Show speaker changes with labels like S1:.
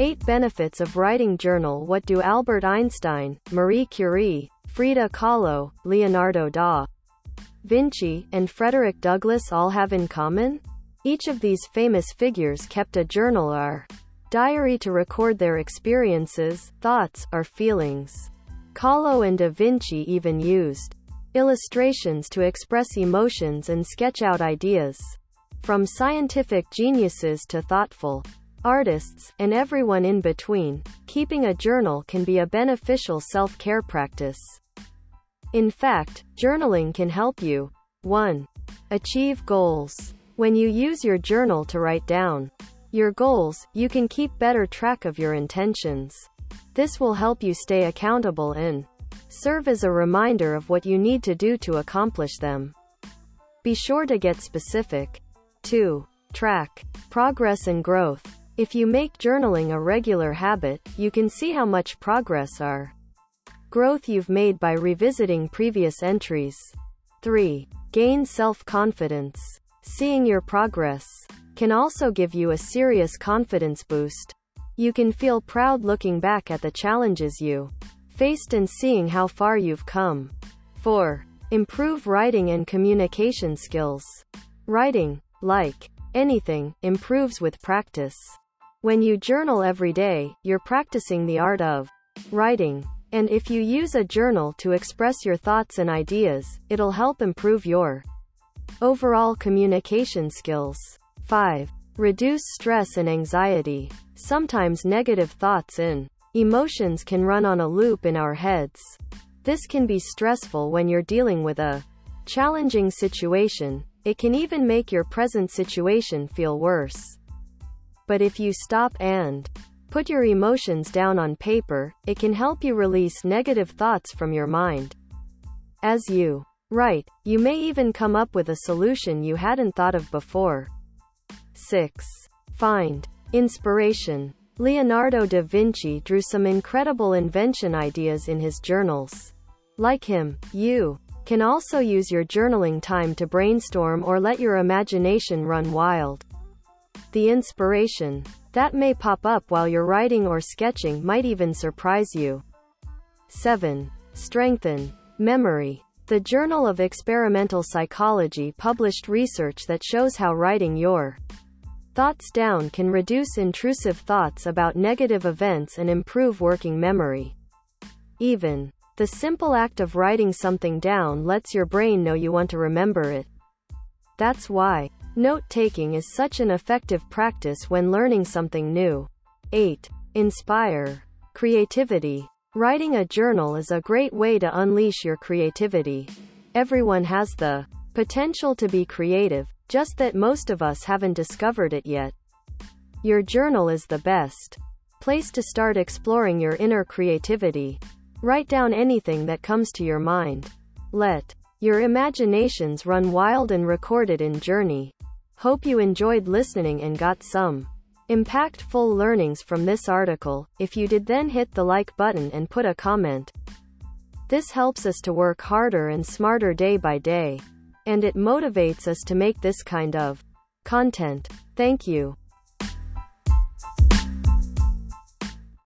S1: 8 Benefits of Writing Journal What do Albert Einstein, Marie Curie, Frida Kahlo, Leonardo da Vinci, and Frederick Douglass all have in common? Each of these famous figures kept a journal or diary to record their experiences, thoughts, or feelings. Kahlo and da Vinci even used illustrations to express emotions and sketch out ideas. From scientific geniuses to thoughtful artists, and everyone in between, keeping a journal can be a beneficial self-care practice. In fact, journaling can help you 1. Achieve goals. When you use your journal to write down your goals, you can keep better track of your intentions. This will help you stay accountable and serve as a reminder of what you need to do to accomplish them. Be sure to get specific. 2. Track progress and growth. If you make journaling a regular habit, you can see how much progress or growth you've made by revisiting previous entries. 3. Gain self-confidence. Seeing your progress can also give you a serious confidence boost. You can feel proud looking back at the challenges you faced and seeing how far you've come. 4. Improve writing and communication skills. Writing, like anything, improves with practice. When you journal every day, you're practicing the art of writing. And if you use a journal to express your thoughts and ideas, it'll help improve your overall communication skills. 5. Reduce stress and anxiety. Sometimes negative thoughts and emotions can run on a loop in our heads. This can be stressful when you're dealing with a challenging situation. It can even make your present situation feel worse. But if you stop and put your emotions down on paper, it can help you release negative thoughts from your mind. As you write, you may even come up with a solution you hadn't thought of before. 6. Find inspiration. Leonardo da Vinci drew some incredible invention ideas in his journals. Like him, you can also use your journaling time to brainstorm or let your imagination run wild. The inspiration that may pop up while you're writing or sketching might even surprise you. 7. Strengthen memory. The Journal of Experimental Psychology published research that shows how writing your thoughts down can reduce intrusive thoughts about negative events and improve working memory. Even the simple act of writing something down lets your brain know you want to remember it. That's why Note-taking is such an effective practice when learning something new. 8. Inspire creativity. Writing a journal is a great way to unleash your creativity. Everyone has the potential to be creative, just that most of us haven't discovered it yet. Your journal is the best place to start exploring your inner creativity. Write down anything that comes to your mind. Let your imaginations run wild and record it in Journey. Hope you enjoyed listening and got some impactful learnings from this article. If you did then hit the like button and put a comment. This helps us to work harder and smarter day by day. And it motivates us to make this kind of content. Thank you.